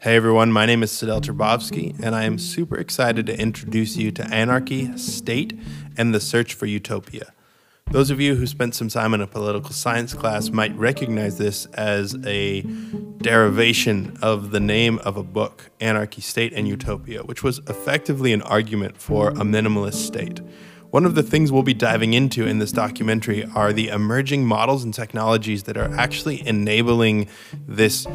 Hey everyone, my name is Sadel Turbovsky, and I am super excited to introduce you to Anarchy, State, and the Search for Utopia. Those of you who spent some time in a political science class might recognize this as a derivation of the name of a book, Anarchy, State, and Utopia, which was effectively an argument for a minimalist state. One of the things we'll be diving into in this documentary are the emerging models and technologies that are actually enabling this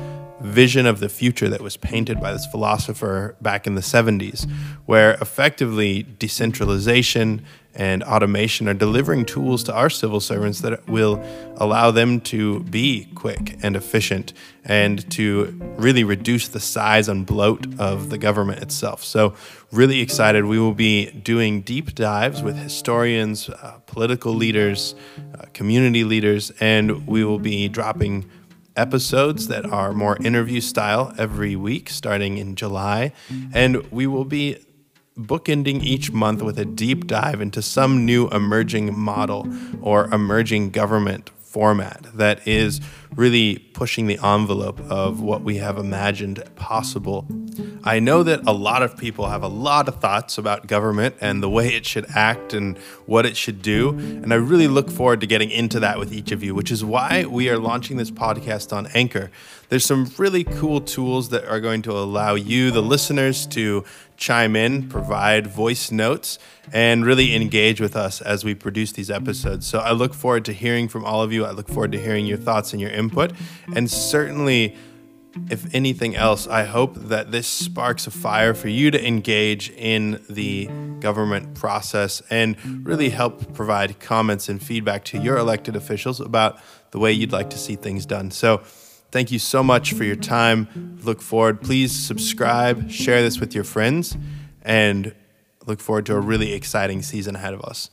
vision of the future that was painted by this philosopher back in the 70s, where effectively decentralization and automation are delivering tools to our civil servants that will allow them to be quick and efficient and to really reduce the size and bloat of the government itself. So, really excited. We will be doing deep dives with historians, uh, political leaders, uh, community leaders, and we will be dropping episodes that are more interview style every week starting in July. And we will be bookending each month with a deep dive into some new emerging model or emerging government format that is really pushing the envelope of what we have imagined possible. I know that a lot of people have a lot of thoughts about government and the way it should act and what it should do, and I really look forward to getting into that with each of you, which is why we are launching this podcast on Anchor. There's some really cool tools that are going to allow you, the listeners, to chime in, provide voice notes, and really engage with us as we produce these episodes. So I look forward to hearing from all of you. I look forward to hearing your thoughts and your input. And certainly, if anything else, I hope that this sparks a fire for you to engage in the government process and really help provide comments and feedback to your elected officials about the way you'd like to see things done. So, Thank you so much for your time. Look forward. Please subscribe, share this with your friends, and look forward to a really exciting season ahead of us.